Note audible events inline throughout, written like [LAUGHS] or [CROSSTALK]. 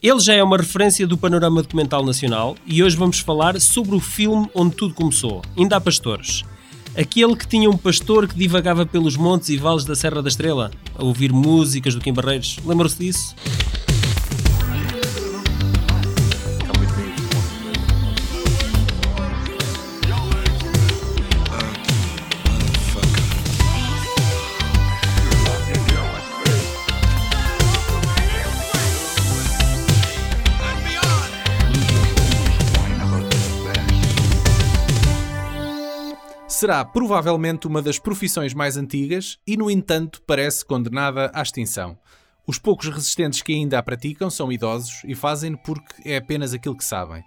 Ele já é uma referência do panorama documental nacional e hoje vamos falar sobre o filme onde tudo começou, Ainda há Pastores. Aquele que tinha um pastor que divagava pelos montes e vales da Serra da Estrela, a ouvir músicas do Kim Barreiros. Lembram-se disso? Será provavelmente uma das profissões mais antigas e, no entanto, parece condenada à extinção. Os poucos resistentes que ainda a praticam são idosos e fazem-no porque é apenas aquilo que sabem.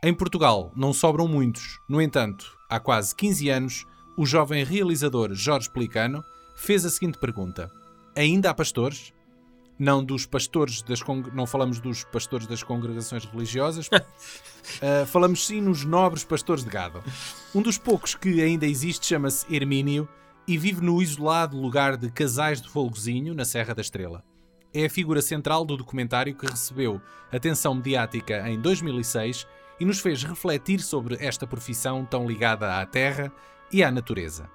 Em Portugal não sobram muitos, no entanto, há quase 15 anos, o jovem realizador Jorge Pelicano fez a seguinte pergunta: Ainda há pastores? Não dos pastores das não falamos dos pastores das congregações religiosas, uh, [LAUGHS] falamos sim nos nobres pastores de gado. Um dos poucos que ainda existe chama-se Hermínio e vive no isolado lugar de Casais de Folgozinho, na Serra da Estrela. É a figura central do documentário que recebeu atenção mediática em 2006 e nos fez refletir sobre esta profissão tão ligada à terra e à natureza.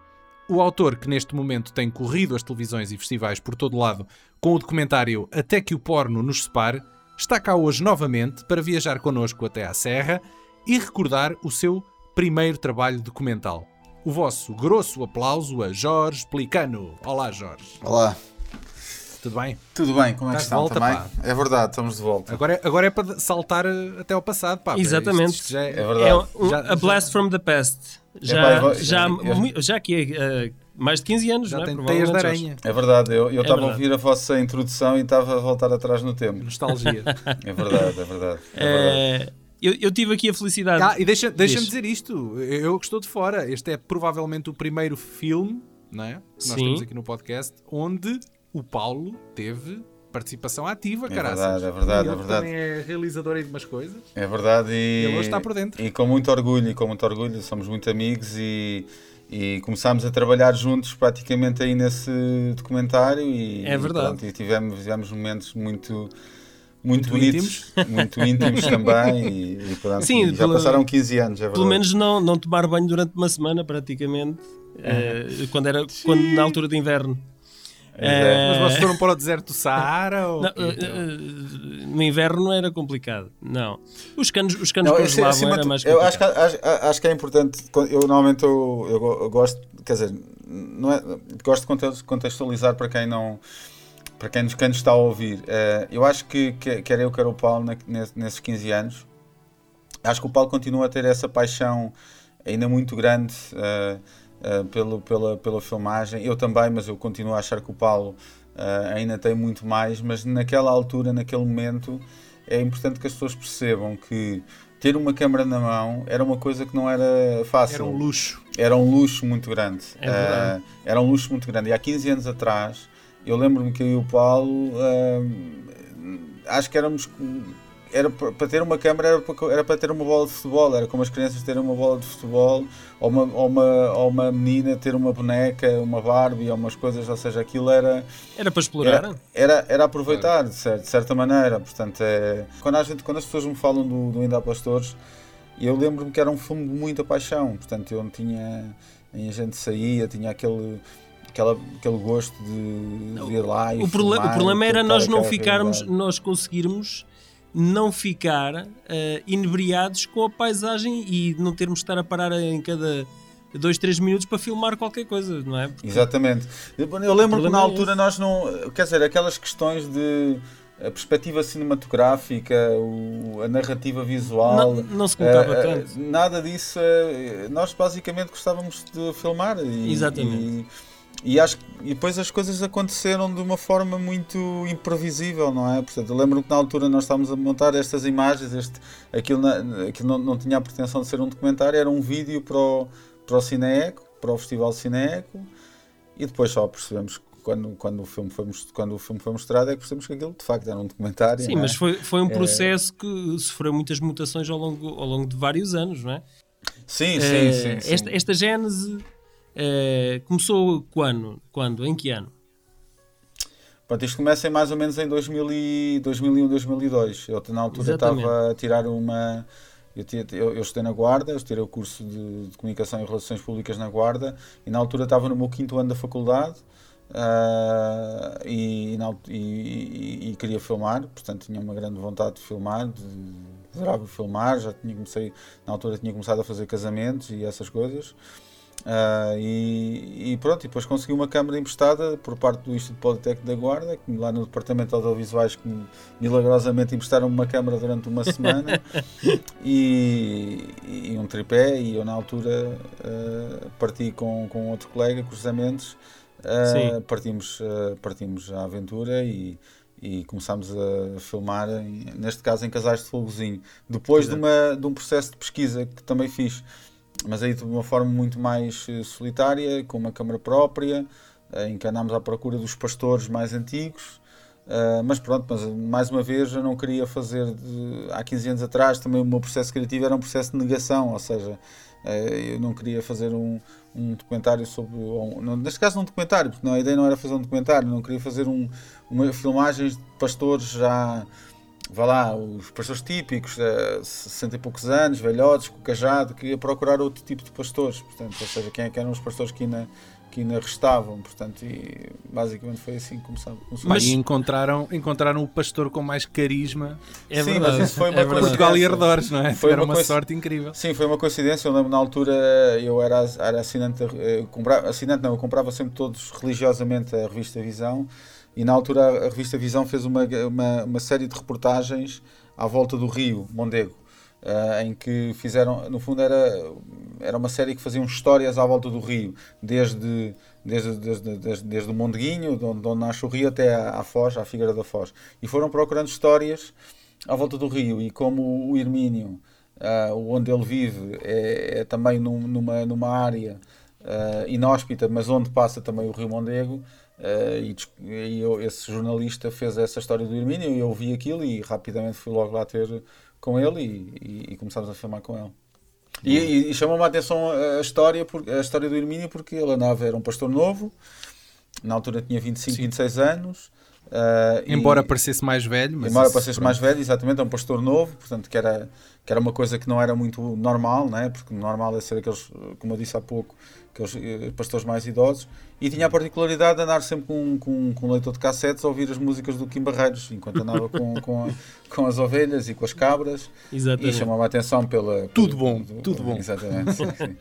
O autor, que neste momento tem corrido as televisões e festivais por todo lado com o documentário Até que o Porno nos separe, está cá hoje novamente para viajar connosco até à Serra e recordar o seu primeiro trabalho documental. O vosso grosso aplauso a Jorge Pelicano. Olá, Jorge. Olá. Tudo bem? Tudo bem, como é que estão volta, também? Pá. É verdade, estamos de volta. Agora é, agora é para saltar eh, até ao passado, pá. Exatamente. Isto, isto já é, é verdade. É um, Já- a blast from the past. Já, eu vou- já, eu- já que é uh, mais de 15 anos, já não é? tem teias de aranha. É verdade, eu eu estava a verdade. ouvir a vossa introdução e estava a voltar atrás no tempo. Nostalgia. [LAUGHS] É verdade, é verdade. É verdade. Eh, eu, eu tive aqui a felicidade. Ah, e deixa- deixa-me Diz. dizer isto, eu eu que estou de fora. Este é provavelmente o primeiro filme não é? que nós Sim. temos aqui no podcast onde o Paulo teve participação ativa, É caraças. verdade, é verdade, Ele é verdade. também é realizador aí de umas coisas. É verdade e, Ele hoje está por dentro. e com muito orgulho, e com muito orgulho, somos muito amigos e, e começámos a trabalhar juntos praticamente aí nesse documentário e, É verdade. e, pronto, e tivemos, tivemos momentos muito, muito, Muito bonitos, [LAUGHS] muito íntimos também e, e pronto, Sim, já pelo- passaram 15 anos, é verdade. Pelo menos não, não tomar banho durante uma semana, praticamente, eh, quando, era, quando, na altura de inverno. É, Mas vocês foram para o deserto do Saara? Ou... Não, eh, no inverno não era complicado, não. Os canos, os canos Não, congelavam, acima era mais eu complicado. acho que, acho, acho que é importante. Eu normalmente eu, eu go- eu gosto, quer dizer, não é, gosto de conte- contextualizar para quem não. Para quem nos, quem nos está a ouvir, Eh, eu acho que, que quer eu, quer o Paulo, nesses 15 anos, acho que o Paulo continua a ter essa paixão ainda muito grande eh, pelo, pela, pela filmagem. Eu também, mas eu continuo a achar que o Paulo eh, ainda tem muito mais. Mas naquela altura, naquele momento, é importante que as pessoas percebam que ter uma câmera na mão era uma coisa que não era fácil. Era um luxo. Era um luxo muito grande. É. Eh, era um luxo muito grande. E há 15 anos atrás, eu lembro-me que eu e o Paulo, eh, acho que éramos. Era pa- para ter uma câmera era para, era para ter uma bola de futebol, era como as crianças terem uma bola de futebol, ou uma, ou uma, ou uma menina ter uma boneca, uma Barbie, ou umas coisas, ou seja, aquilo era, Era para explorar. era, era, era aproveitar, de, cer- de certa maneira. Portanto, é, quando, a gente, quando as pessoas me falam do, do Ainda Pastores, eu lembro-me que era um filme de muita paixão. Portanto, eu não tinha. A gente saía, tinha aquele. Aquela, aquele gosto de, de ir lá e o, filmar o problema era nós não ficarmos, realidade. nós conseguirmos não ficar eh, inebriados com a paisagem e não termos de estar a parar em cada dois, três minutos para filmar qualquer coisa, não é? Porque Exatamente. Eu lembro que na é altura nós não. Quer dizer, aquelas questões de. A perspectiva cinematográfica, o- a narrativa visual. não, não se colocava eh, tanto. nada disso. eh, nós basicamente gostávamos de filmar. E, Exatamente. E, e acho e depois as coisas aconteceram de uma forma muito imprevisível, não é? Portanto, eu lembro que na altura nós estávamos a montar estas imagens, este, aquilo, na- aquilo não, não tinha a pretensão de ser um documentário, era um vídeo para o, para o Cineeco, para o Festival Cineeco, e depois só percebemos que quando, quando, o filme foi, quando o filme foi mostrado é que percebemos que aquilo de facto era um documentário. Sim, é? mas foi, foi um processo que sofreu muitas mutações ao longo, ao longo de vários anos, não é? Sim, sim, Eh, sim. sim. Esta, esta gênese eh, começou quando? quando? Em que ano? Pronto, isto começa em mais ou menos em 2000 e, 2001, 2002. Eu na altura Exatamente. estava a tirar uma. Eu, eu, eu estudei na Guarda, eu tirei o curso de, de Comunicação e Relações Públicas na Guarda e na altura estava no meu quinto ano da faculdade ah, e, e- e- e queria filmar, portanto tinha uma grande vontade de filmar, de, adorava filmar, já tinha comecei, na altura tinha começado a fazer casamentos e essas coisas. Ah, e, e pronto, e depois consegui uma câmara emprestada por parte do Instituto Politécnico da Guarda, que lá no Departamento de Audiovisuais que me- milagrosamente emprestaram uma câmara durante uma semana [LAUGHS] e, e um tripé e eu na altura ah, parti com, com outro colega, cruzamentos, ah, Sim. partimos, ah, partimos à aventura e, e começámos a filmar, neste caso em Casais de Folgozinho, depois de, Exato. uma, de um processo de pesquisa que também fiz mas aí de uma forma muito mais eh, solitária, com uma câmara própria, eh, em que andámos à procura dos pastores mais antigos. Eh, mas pronto, mas mais uma vez eu não queria fazer de- há 15 anos atrás também o meu processo criativo era um processo de negação, ou seja, eu não queria fazer um, um documentário sobre, não- neste caso não um documentário, porque não, a ideia não era fazer um documentário, não queria fazer um, uma filmagens de pastores já vá lá, os pastores típicos, eh, 60 e poucos anos, velhotes, com cajado, queria procurar outro tipo de pastores, portanto, ou seja, quem é que eram os pastores que ainda, que ainda restavam, portanto, e basicamente foi assim que começamos. começou. Mas- E encontraram, encontraram o pastor com mais carisma É Sim, verdade. mas isso foi uma é coisa- verdade. Portugal e arredores, não é? Foi Tiveram uma uma, sorte incrível. Sim, foi uma coincidência. Eu lembro na altura eu era, era assinante, da- eh, comprava, assinante não, eu comprava sempre todos religiosamente a revista Visão e na altura a revista Visão fez uma, uma, uma série de reportagens à volta do Rio, Mondego, eh, em que fizeram, no fundo era, era uma série que faziam histórias à volta do Rio, desde, desde, desde, desde, desde o Mondeguinho, de onde, de onde nasce o Rio, até à, Foz, à Figueira da Foz. E foram procurando histórias à volta do Rio e como o Hermínio ah, onde ele vive é, é também num- numa, numa área ah, inóspita, mas onde passa também o Rio Mondego. Ah, e e eu- esse jornalista fez essa história do Hermínio e eu vi aquilo e rapidamente fui logo lá ter com ele e, e- e começámos a filmar com ele. E, e- chamou-me a atenção a história, a história do Hermínio porque ele andava, era um pastor novo, na altura tinha 25, Sim. 26 anos. E- Embora parecesse mais velho, mas Embora parecesse pronto. mais velho, exatamente, é um pastor novo, portanto, que era, que era uma coisa que não era muito normal, né? porque normal é ser aqueles, como eu disse há pouco, aqueles eh, pastores mais idosos, e tinha a particularidade de andar sempre com, com, com um leitor de cassetes a ouvir as músicas do Kim Barreiros, enquanto andava com, [LAUGHS] com, a- com as ovelhas e com as cabras, e Exatamente. chamava a atenção pela... Tudo pela- bom, tudo bom. Exatamente, sim, sim.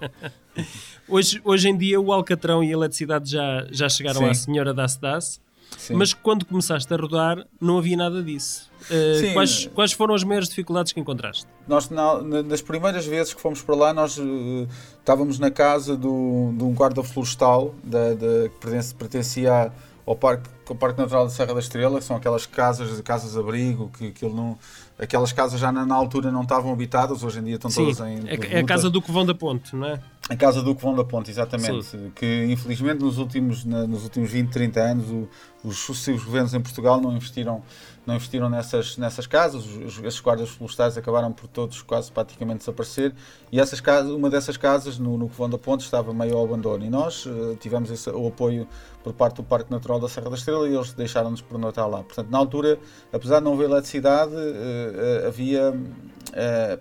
[LAUGHS] Hoje, hoje em dia o Alcatrão e a eletricidade já, já chegaram Sim. à senhora das-das, Sim. mas quando começaste a rodar não havia nada disso. Uh, quais, quais foram as maiores dificuldades que encontraste? Nós, na- na- nas primeiras vezes que fomos para lá, nós eh, estávamos na casa do, de um guarda florestal da, da- que pertencia ao parque, ao parque Natural da Serra da Estrela, que são aquelas casas, casas-abrigo, que, que ele não, aquelas casas já na, na altura não estavam habitadas, hoje em dia estão Sim, todas em. é, é a casa do Covão da Ponte, não é? A Casa do Covão da Ponte, exatamente. Que infelizmente nos últimos, na- nos últimos 20, 30 anos o- os sucessivos governos em Portugal não investiram, não investiram nessas, nessas casas. Os, esses guardas florestais acabaram por todos quase praticamente desaparecer. E essas casas, uma dessas casas, no, no Covão da Ponte, estava meio ao abandono. E nós eh, tivemos esse, o apoio por parte do Parque Natural da Serra da Estrela e eles deixaram-nos pernoitar lá. Portanto, na altura, apesar de não haver eletricidade, eh, eh, havia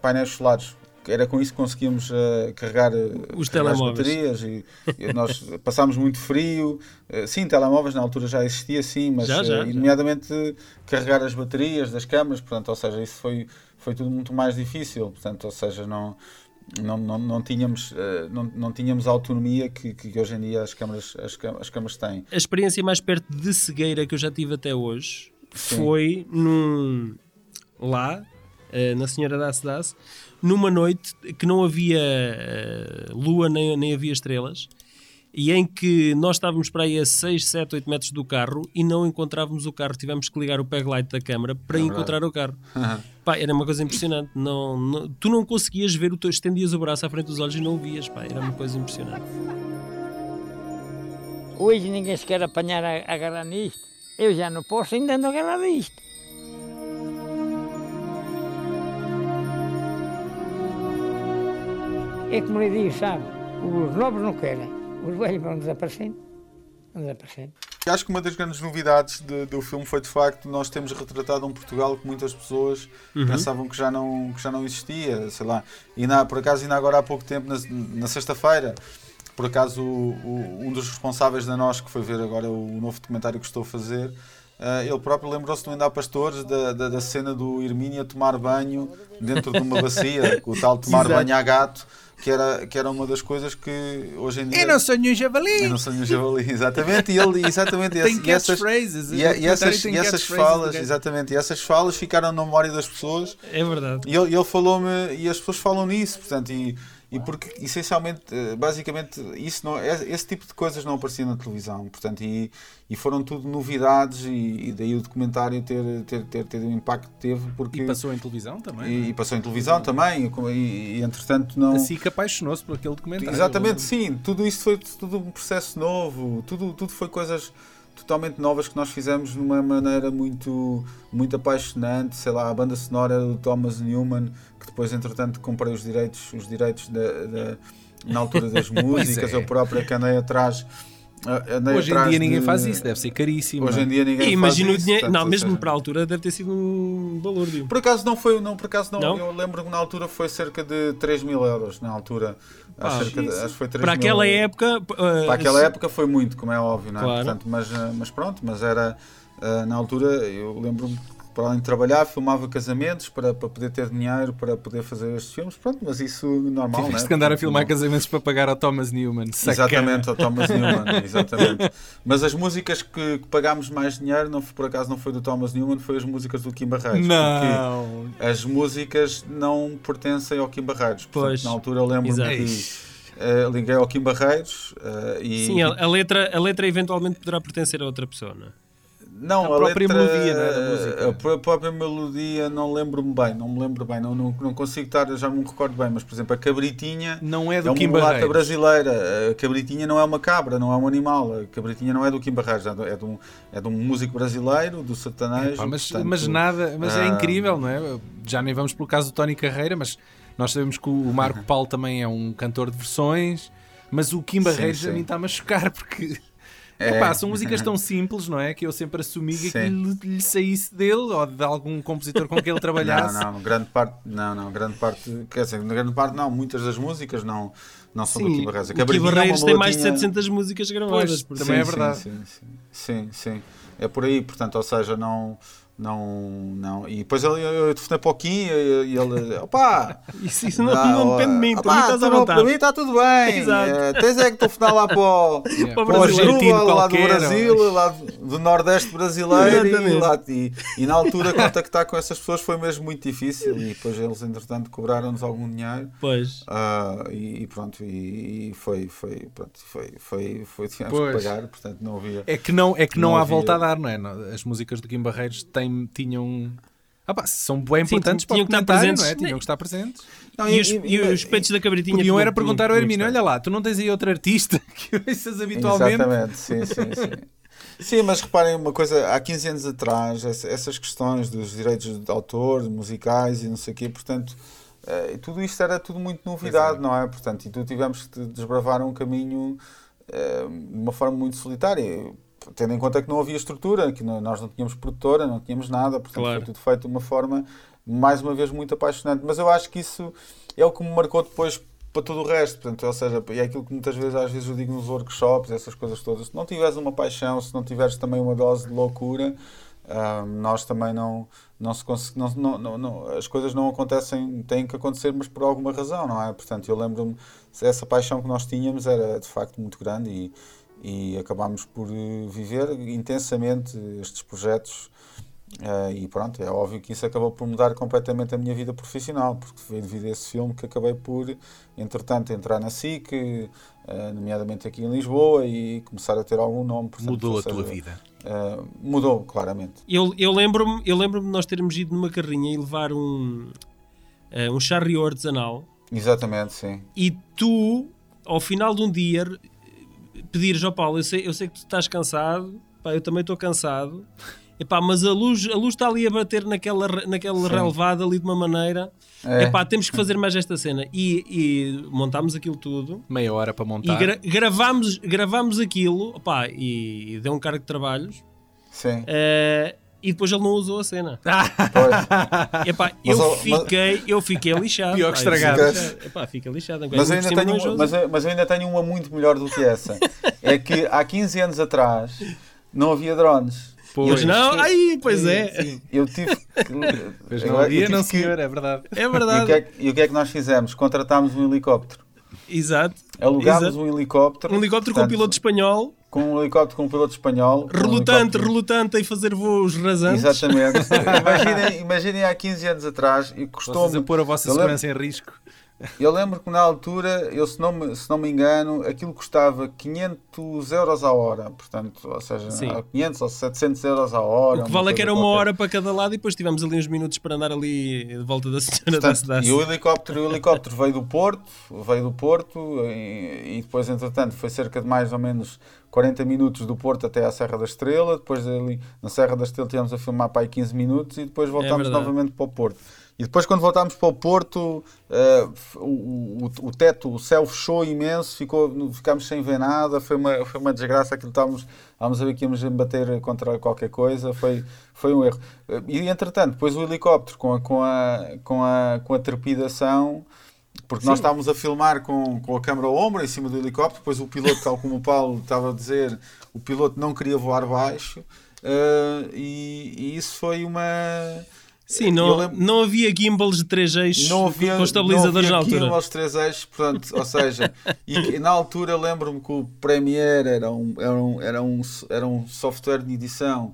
painéis solares. Era com isso que conseguíamos eh, carregar, eh, Os carregar as baterias e, e nós [LAUGHS] passámos muito frio. Eh, sim, telemóveis na altura já existia, sim, mas Já, já, já. nomeadamente carregar as baterias das câmaras, portanto, ou seja, isso foi, foi tudo muito mais difícil, portanto, ou seja, não, não, não, não, tínhamos, não, não tínhamos a autonomia que, que hoje em dia as câmaras, as, as câmaras têm. A experiência mais perto de cegueira que eu já tive até hoje Sim. foi num, lá, na Senhora das Das, numa noite que não havia eh, lua nem, nem havia estrelas e em que nós estávamos para aí a 6, 7, 8 metros do carro e não encontrávamos o carro. Tivemos que ligar o peg light da câmara para É encontrar o carro. Pá, era uma coisa impressionante. Não, não- tu não conseguias ver, o teu, estendias o braço à frente dos olhos e não o vias. Pá, era uma coisa impressionante. Hoje ninguém se quer apanhar a, a nisto. Eu já não posso ainda a agarrar nisto. É como lhe digo, sabe? Os novos não querem. Os velhos vão desaparecendo. Vão desaparecendo. acho que uma das grandes novidades de, do filme foi de facto nós temos retratado um Portugal que muitas pessoas Uhum. pensavam que já não, que já não existia, sei lá. E na, por acaso, ainda agora há pouco tempo, na, na sexta-feira, por acaso, o- o- um dos responsáveis da nós, que foi ver agora o novo documentário que estou a fazer, eh, ele próprio lembrou-se do Ainda há Pastores, da, da, da cena do Hermínio a tomar banho dentro de uma bacia, o tal tomar Exato. banho a gato, que era, que era uma das coisas que hoje em dia. Eu não sonho um javali! Eu não sonho um javali, exatamente. E ele, exatamente, [LAUGHS] e Tem e essas, catchphrases. e, e essas, e essas falas, exatamente, e essas falas ficaram na memória das pessoas É verdade. e ele, ele falou-me, e as pessoas falam nisso, portanto, e, e porque essencialmente, eh, basicamente, isso não, é- esse tipo de coisas não aparecia na televisão, portanto, e, e foram tudo novidades, e, e daí o documentário ter, ter, ter, ter o impacto que teve, porque. E passou em televisão também. e- e passou em televisão também, e, e, entretanto não. A SIC apaixonou-se por aquele documentário. Exatamente, sim. Tudo isto foi tudo um processo novo. Tudo, tudo foi coisas totalmente novas que nós fizemos de uma maneira muito, muito apaixonante. Sei lá, a banda sonora do Thomas Newman, que depois, entretanto, comprei os direitos, os direitos da, da- [LAUGHS] na altura das músicas. é. Eu próprio que andei atrás. andei Hoje em dia ninguém de- faz isso, deve ser caríssimo. Hoje não é? em dia ninguém imagino o faz isso. dinheiro. portanto, Não, mesmo seja, para a altura deve ter sido um valor. Digo. por acaso não foi, não, por acaso não. Não? Eu lembro que na altura foi cerca de 3 mil euros. Na altura, Pá, acho, de- acho que foi 3 Para mil aquela época. uh, Para aquela se- época foi muito, como é óbvio, não é? Claro. Portanto, mas, eh, mas pronto, mas era na altura eu lembro-me para além de trabalhar filmava casamentos para, para poder ter dinheiro para poder fazer estes filmes, pronto, mas isso normal, Tiveste né? que andar a filmar não- casamentos para pagar ao Thomas Newman. Sacana. Exatamente, ao Thomas [LAUGHS] Newman, exatamente. Mas as músicas que, que pagámos mais dinheiro, não, foi- por acaso não foi do Thomas Newman, foi as músicas do Kim Barreiros. Não. Porque as músicas não pertencem ao Kim Barreiros. Portanto, Pois. na altura eu lembro-me que eh, liguei ao Kim Barreiros eh, e. Sim, a, a letra, a letra eventualmente poderá pertencer a outra pessoa, não é? Não, A própria letra, melodia, não é, da música? A pró- própria melodia não lembro-me bem, não me lembro bem, não, não, não consigo estar, já não me recordo bem, mas por exemplo, a cabritinha Não é é do uma Kim mulata brasileira. A cabritinha não é uma cabra, não é um animal. A cabritinha não é do Kim Barreiros, é de, é de um, é de um músico brasileiro, do sertanejo. Pá, mas, portanto, mas nada, mas é ah, incrível, não é? Já nem vamos pelo caso do Tony Carreira, mas nós sabemos que o Marco [LAUGHS] Paulo também é um cantor de versões, mas o Kim Barreiros sim. a mim está-me a chocar porque É. epá, são músicas tão [LAUGHS] simples, não é? Que eu sempre assumi que Sim. aquilo lhe saísse dele ou de algum compositor com quem ele [LAUGHS] trabalhasse. Não, não, grande parte, não, não, grande parte, quer dizer, grande parte não, muitas das músicas não, não são do Sim, Kim Barreiros. A o Kim Cabritinha é uma Barreiros tem mais de mulatinha- 700 músicas gravadas. Pois, também é Sim, verdade. Sim, sim, sim, sim. É por aí, portanto, ou seja, não. Não, não. E depois ele, eu telefonei para o Kim e ele, [LAUGHS] opá! Isso, isso não, não ó, depende de mim, mim estás à não- vontade. Para mim está tudo bem. Exato. Eh, tens é que telefonar lá para o, Yeah. Para o. Aruba, lá do Brasil, lá do, Nordeste brasileiro. E, lá, e, e na altura contactar com essas pessoas foi mesmo muito difícil. E depois eles, entretanto, cobraram-nos algum dinheiro. Pois. Ah, e, e pronto, e, e foi, foi, pronto, foi, foi, foi, tivemos que pagar, portanto não havia. É que não, é que não, Não há havia- volta a dar, não é? Não, As músicas do Kim Barreiros têm, tinham. Ah, pá, são bem Sim, importantes para o tinham que estar presentes. não é? Tinham que estar presentes. Não, E, os, e os peitos da cabritinha. Podiam era perguntar ao Hermínio: tinham olha lá, tu não tens aí outro artista [LAUGHS] que ouças habitualmente? Exatamente, sim, sim, sim. Sim, mas reparem uma coisa, há 15 anos atrás, essa- essas questões dos direitos de autor, musicais e não sei o quê, portanto, eh, tudo isto era tudo muito novidade, não é? Portanto, e tu tivemos que desbravar um caminho eh, de uma forma muito solitária, tendo em conta que não havia estrutura, que não- nós não tínhamos produtora, não tínhamos nada, portanto Claro. foi tudo feito de uma forma, mais uma vez, muito apaixonante. Mas eu acho que isso é o que me marcou depois para todo o resto, portanto, ou seja, é aquilo que muitas vezes, às vezes eu digo nos workshops, essas coisas todas, se não tiveres uma paixão, se não tiveres também uma dose de loucura, ah, nós também não, não se não, não, não- as coisas não acontecem, têm que acontecer, mas por alguma razão, não é? Portanto, eu lembro-me, essa paixão que nós tínhamos era de facto muito grande e, e acabámos por eh, viver intensamente estes projetos eh, e pronto, é óbvio que isso acabou por mudar completamente a minha vida profissional, porque foi devido a esse filme que acabei por, entretanto, entrar na SIC, eh, nomeadamente aqui em Lisboa, e começar a ter algum nome. portanto, Mudou ou a tua vida. mudou, claramente. Eu, eu lembro-me eu lembro de nós termos ido numa carrinha e levar um, um charriot artesanal Exatamente, sim. e tu, ao final de um dia, pedires ao Paulo, eu sei, eu sei que tu estás cansado, pá, eu também estou cansado, Epá, mas a luz, a luz está ali a bater naquela, naquela Sim. relevada ali de uma maneira. É. Epá, temos que fazer mais esta cena. E, e montámos aquilo tudo. Meia hora para E montar. gra gravámos, gravámos aquilo. Opá, e, e deu um cargo de trabalhos. Sim. eh, e depois ele não usou a cena. [LAUGHS] Pois. Epá, Mas, eu, ó, mas- fiquei, eu fiquei lixado. Pior que fiquei estragado. lixado. Epá, fica lixado. Mas eu, Ainda tenho, uma- mas, mas eu ainda tenho uma muito melhor do que essa. É que há 15 anos atrás não havia drones. Pois. Não, aí, pois é. Eu tive que. [LAUGHS] Pois eu- não havia, não que- senhor, é verdade. É E o, verdade. que é, que- e o que é que nós fizemos? Contratámos um helicóptero. Exato. Alugámos Exato. um helicóptero. Um helicóptero com portanto, piloto espanhol, Com um helicóptero com um piloto espanhol. um relutante, helicóptero- relutante em fazer voos rasantes. Exatamente. [LAUGHS] imaginem, imaginem há 15 anos atrás e Vocês a custou-me. pôr a vossa lembro- segurança em risco. Eu lembro que na altura, eu, se, não me, se não me engano, aquilo custava 500 euros a hora. Portanto, ou seja, Sim. 500 ou 700 euros a hora. O que vale é que era uma coisa hora para cada lado e depois tivemos ali uns minutos para andar ali de volta da senhora da Portanto, cidade. e o helicóptero, o helicóptero veio do Porto, veio do Porto e, e depois, entretanto, foi cerca de mais ou menos 40 minutos do Porto até à Serra da Estrela. Depois ali na Serra da Estrela tivemos a filmar para aí 15 minutos e depois voltámos verdade. novamente para o Porto. E depois, quando voltámos para o Porto, f- o, o, o teto, o céu fechou imenso, ficou, ficámos sem ver nada, foi uma, foi uma desgraça. Aquilo estávamos, estávamos a ver que íamos bater contra qualquer coisa, foi, foi um erro. E entretanto, depois o helicóptero com a, com a, com a, com a trepidação. Porque nós estávamos a filmar com, com a câmera ao ombro em cima do helicóptero, depois o piloto, tal como o Paulo estava a dizer, o piloto não queria voar baixo eh, e, e isso foi uma. Sim, não, lembro- não havia gimbals de três eixos não havia, com estabilizadores não na havia altura. aquilo aos três eixos, portanto, ou seja, e, na altura lembro-me que o Premiere era um, era, um, era, um, era um software de edição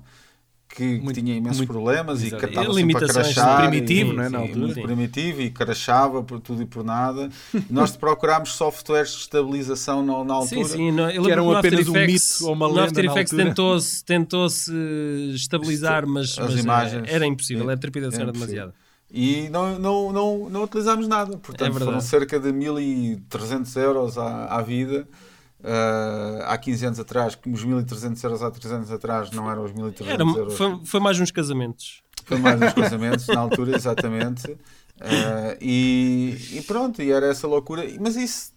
que, que Muito- tinha imensos muito- problemas e exato. que estava E sempre a limitações, crachar. primitivo, e, não é, na altura? Muito Sim. primitivo e crachava por tudo e por nada. [LAUGHS] Nós procurámos softwares de estabilização na, na altura. Sim, sim, não, Que eram no apenas After um Effects- mito ou uma no lenda After na Effects tentou-se tentou-se estabilizar, mas, As mas, eh, imagens. era impossível, a trepidação É era impossível. demasiado. E não, não, não, não utilizámos nada. É Portanto, verdade. foram cerca de 1.300 euros à, à vida. Ah, há 15 anos atrás, que os 1.300 euros há 3 anos atrás não eram os 1.300 Era, euros. foi, foi mais uns casamentos. Foi mais uns casamentos na altura, [LAUGHS] exatamente. Ah, e, e pronto, e era essa loucura. Mas isso,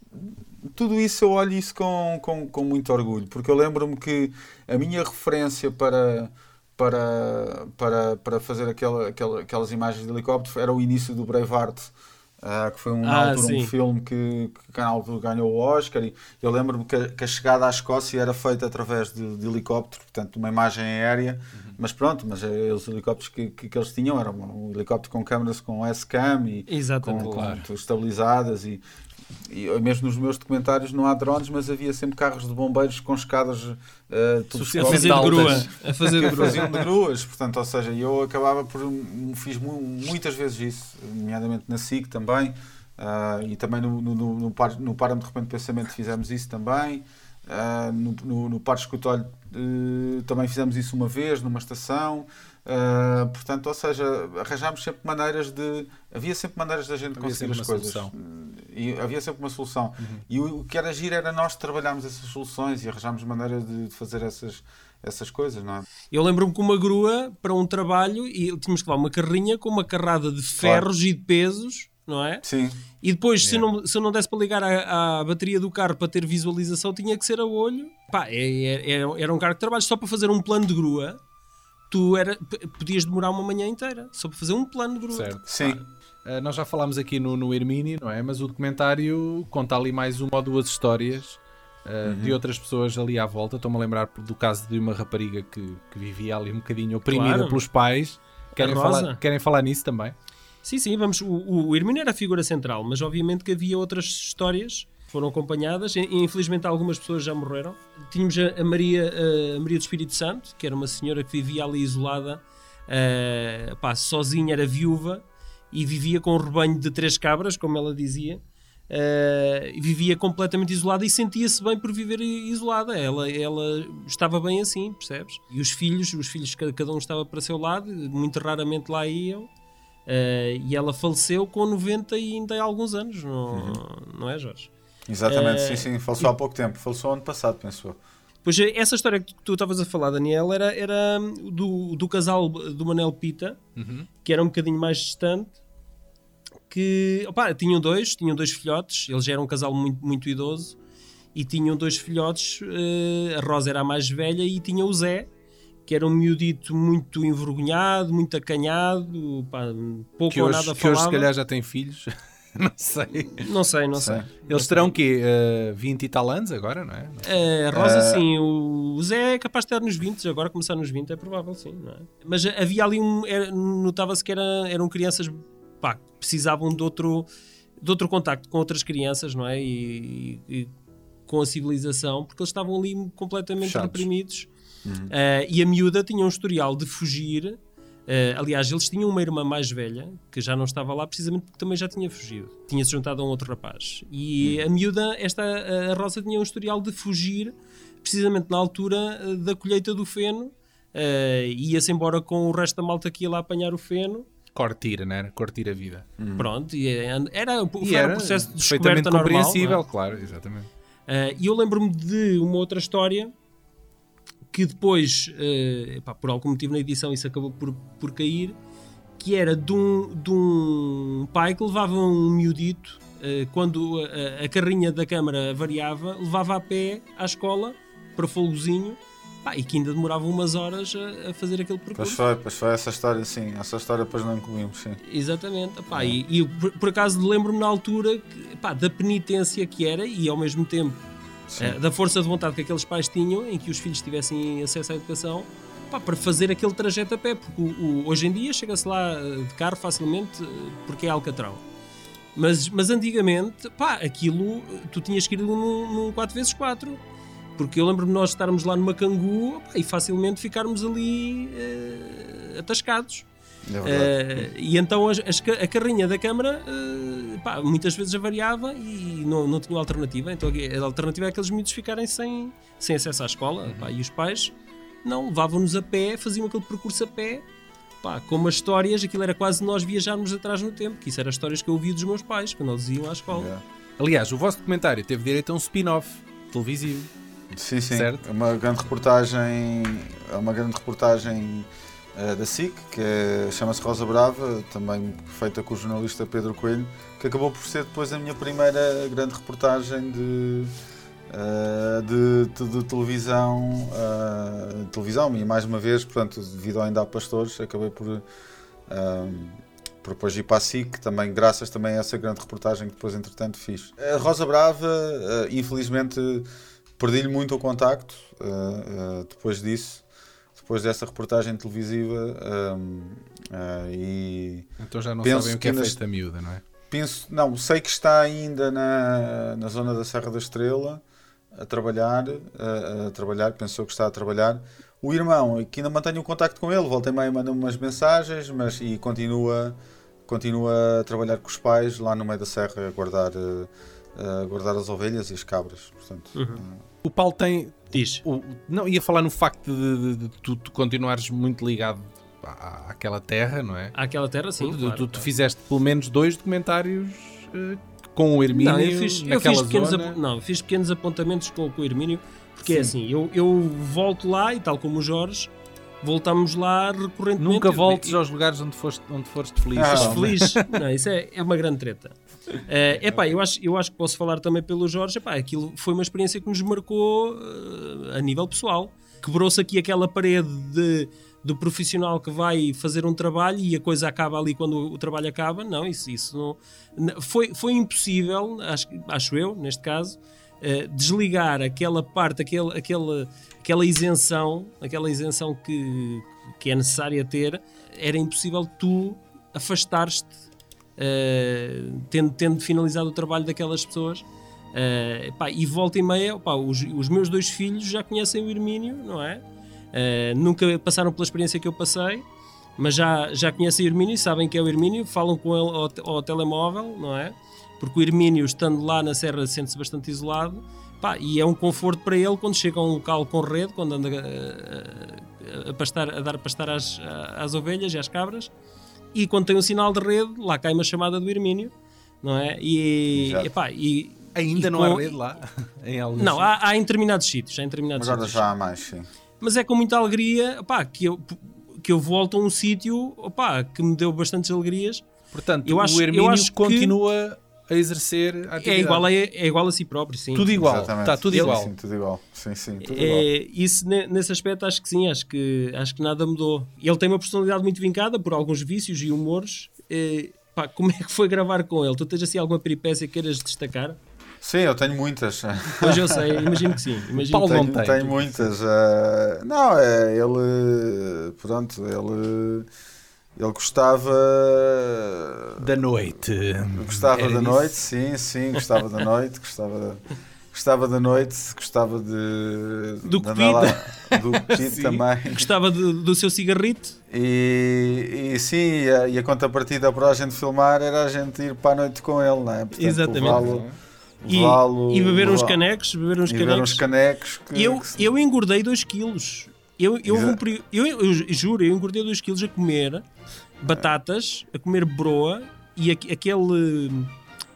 tudo isso eu olho isso com, com, com muito orgulho, porque eu lembro-me que a minha referência para, para, para, para fazer aquela, aquela, aquelas imagens de helicóptero era o início do Braveheart. Ah, que foi um, Ah, altura um filme que, que na altura ganhou o Oscar e eu lembro-me que, a- que a chegada à Escócia era feita através de, de helicóptero, portanto uma imagem aérea, mas pronto, mas eh, os helicópteros que, que, que eles tinham eram um helicóptero com câmaras com S-Cam e com, Claro. com estabilizadas e, e eu mesmo nos meus documentários não há drones, mas havia sempre carros de bombeiros com escadas uh, A Suficiente fazer de grua. A fazer de grua. faziam de gruas, portanto, ou seja, eu acabava por um, fiz mu- muitas vezes isso, nomeadamente na SIC também, ah, e também no, no, no, no, par, no de Repente Pensamento fizemos isso também, ah, no, no, no Parque Escutolho eh, também fizemos isso uma vez, numa estação, ah, portanto, ou seja, arranjámos sempre maneiras de. Havia sempre maneiras da gente Havia conseguir as uma coisas. solução. E havia sempre uma solução. E o, o que era agir era nós trabalharmos essas soluções e arranjarmos maneiras de, de fazer essas, essas coisas, não é? Eu lembro-me com uma grua para um trabalho e tínhamos que levar uma carrinha com uma carrada de ferros e de pesos, não é? Sim. E depois, se, não, se eu não desse para ligar à, à bateria do carro para ter visualização, tinha que ser a olho. Pá, é- é- era, era um cargo de trabalho só para fazer um plano de grua. Tu era, podias demorar uma manhã inteira só para fazer um plano de grua. Certo. Sim. Uh, nós já falámos aqui no, no Hermínio, não é? Mas o documentário conta ali mais uma ou duas histórias uh, de outras pessoas ali à volta. Estou-me a lembrar do caso de uma rapariga que, que vivia ali um bocadinho oprimida Claro. pelos pais. Querem Rosa. falar, querem falar nisso também? Sim, sim, vamos. O, o era a figura central, mas obviamente que havia outras histórias que foram acompanhadas e, infelizmente algumas pessoas já morreram. Tínhamos a, a Maria, a Maria do Espírito Santo, que era uma senhora que vivia ali isolada, eh, pá, sozinha, era viúva e vivia com um rebanho de três cabras, como ela dizia. e vivia completamente isolada e sentia-se bem por viver isolada. Ela, ela estava bem assim, percebes? E os filhos, os filhos, cada um estava para seu lado, muito raramente lá iam. Uh, e ela faleceu com 90 e ainda há alguns anos, não, não é, Jorge? Exatamente, Eh, sim, sim. Faleceu há pouco tempo. Faleceu ano passado, penso eu. Pois eh, essa história que tu estavas a falar, Daniel, era, era do, do casal do Manel Pita, Uhum. que era um bocadinho mais distante, que opá, tinham dois, tinham dois filhotes, eles já eram um casal muito, muito idoso, e tinham dois filhotes, eh, a Rosa era a mais velha e tinha o Zé, que era um miudito muito envergonhado, muito acanhado, pá, pouco Que ou hoje, nada que hoje falava. se calhar já tem filhos. [LAUGHS] não sei. Não sei, não sei. Sei. Eles terão o quê? Uh, 20 e tal anos agora, não é? A Rosa, Eh, sim. O Zé é capaz de estar nos 20, agora começar nos 20 é provável, sim. Não é? Mas havia ali um. Notava-se que era, eram crianças pá, que precisavam de outro, de outro contacto com outras crianças, não é? E, e com a civilização, porque eles estavam ali completamente Fechados. reprimidos. Eh, e a miúda tinha um historial de fugir. Eh, aliás, eles tinham uma irmã mais velha que já não estava lá precisamente porque também já tinha fugido. Tinha-se juntado a um outro rapaz. E a miúda, esta, a Rosa, tinha um historial de fugir precisamente na altura eh, da colheita do feno. eh, ia-se embora com o resto da malta que ia lá apanhar o feno. Não era? Cortir a vida. Pronto, e era, E foi era um processo de descoberta normal. compreensível, é? claro, exatamente. Uh, e eu lembro-me de uma outra história que depois, uh, epá, por algum motivo na edição, isso acabou por, por cair, que era de um, de um pai que levava um miudito, uh, quando a, a carrinha da câmara variava, levava a pé à escola, para Folgozinho, pá, e que ainda demorava umas horas a, a fazer aquele Pois percurso. foi, pois foi essa história, sim. Essa história depois não incluímos, sim. Exatamente. Epá, e, e por, por acaso lembro-me na altura que, da penitência que era e ao mesmo tempo Eh, da força de vontade que aqueles pais tinham em que os filhos tivessem acesso à educação pá, para fazer aquele trajeto a pé. Porque o- o- hoje em dia chega-se lá eh, de carro facilmente eh, porque é Alcatrão. Mas, mas antigamente, pá, aquilo, tu tinhas que ir num, num 4x4. Porque eu lembro-me nós estarmos lá numa cangu e facilmente ficarmos ali eh, atascados. É. Eh, e então as ca- a carrinha da Câmara eh, pá, muitas vezes avariava e não, não tinha alternativa. Então a alternativa é aqueles miúdos ficarem sem, sem acesso à escola. pá, e os pais não, levavam-nos a pé, faziam aquele percurso a pé. Pá, como as histórias, aquilo era quase nós viajarmos atrás no tempo, que isso eram histórias que eu ouvia dos meus pais quando eles iam à escola. Yeah. Aliás, o vosso documentário teve direito a um spin-off televisivo. Sim, sim. Certo. É uma grande reportagem, é uma grande reportagem da SIC, que é- chama-se Rosa Brava, também feita com o jornalista Pedro Coelho, que acabou por ser depois a minha primeira grande reportagem de, eh, de, de- de televisão, eh, televisão, e mais uma vez, portanto, devido Ainda há Pastores, acabei por, eh, por depois ir para a SIC, também, graças também a essa grande reportagem que depois, entretanto, fiz. A Rosa Brava, eh, infelizmente, perdi-lhe muito o contacto uh, uh, depois disso, depois dessa reportagem televisiva um, uh, e Então já não Penso sabem o que é nas- feito a miúda, não é? penso, não, sei que está ainda na, na zona da Serra da Estrela a trabalhar, a, a trabalhar, pensou que está a trabalhar. O irmão, que ainda mantenho o contacto com ele, volta e meia manda umas mensagens, mas e continua, continua a trabalhar com os pais lá no meio da serra a guardar, uh, a guardar as ovelhas e as cabras. Portanto, uh, O Paulo tem. Diz. o- não, ia falar no facto de, de- de tu, tu continuares muito ligado à, àquela terra, não é? Àquela terra, sim. tu, claro, tu- tu claro. fizeste pelo menos dois documentários eh, com o Hermínio Não, eu fiz, eu fiz pequenos, não, fiz pequenos apontamentos com, com o Hermínio, porque é Sim. assim, eu, eu volto lá e tal como o Jorge, voltamos lá recorrentemente. Nunca voltes aos lugares onde foste, onde foste feliz. Ah, feliz. Não, isso é, é uma grande treta. É epá, eu, acho, eu acho que posso falar também pelo Jorge. Epá, aquilo foi uma experiência que nos marcou eh, a nível pessoal. Quebrou-se aqui aquela parede de, do profissional que vai fazer um trabalho e a coisa acaba ali quando o, trabalho acaba. Não, isso, isso não. Foi, foi impossível, acho, acho eu, neste caso, eh, desligar aquela parte, aquele, aquele, aquela isenção, aquela isenção que, que é necessária ter. Era impossível tu afastares-te Uh, tendo, tendo finalizado o trabalho daquelas pessoas. Uh, pá, e volta e meia, os, os meus dois filhos já conhecem o Hermínio, não é? Uh, nunca passaram pela experiência que eu passei, mas já, já conhecem o Hermínio, sabem que é o Hermínio, falam com ele ao, ao telemóvel, não é? Porque o Hermínio, estando lá na Serra, sente-se bastante isolado. Pá, e é um conforto para ele quando chega a um local com rede, quando anda uh, a, pastar, a dar pastar às, às ovelhas e às cabras, e quando tem um sinal de rede, lá cai uma chamada do Hermínio, não é? E, epá, e Ainda E não com- há rede lá? [LAUGHS] Em alguns Não, há, há em determinados sítios. Há em determinados Agora sítios. já há mais, sim. Mas é com muita alegria opá, que, eu, que eu volto a um sítio opá, que me deu bastantes alegrias. Portanto, Eu acho- o eu Hermínio acho que- continua a exercer a atividade. É igual a, é igual a si próprio, sim. Tudo igual. Exatamente. Está tudo Sim, igual. Sim, tudo igual. Sim, sim, tudo igual. É, isso ne- nesse aspecto acho que sim, acho que, acho que nada mudou. Ele tem uma personalidade muito vincada por alguns vícios e humores. É, pá, como é que foi gravar com ele? Tu tens assim alguma peripécia que queiras destacar? Sim, eu tenho muitas. Pois eu sei, imagino que sim. [LAUGHS] Imagino Paulo que não tem. Tenho muitas. eh, não, é, ele. Pronto, ele. Ele gostava. Da noite. Gostava Era da disso. noite, sim, sim, gostava da noite, gostava, gostava da noite, gostava de. Do de andar Cupid. lá- Do Cupid [LAUGHS] Sim. também. Gostava do, do seu cigarrito? E, e sim, e a, e a contrapartida para a gente filmar era a gente ir para a noite com ele, não é? Portanto, Exatamente. E, levá-lo- e beber uns canecos? Beber uns E beber canecos. uns canecos. Que, Eu, que se- eu engordei 2 quilos. Eu, eu, um eu, eu juro, eu engordei 2 quilos a comer batatas, a comer broa e aque- aquele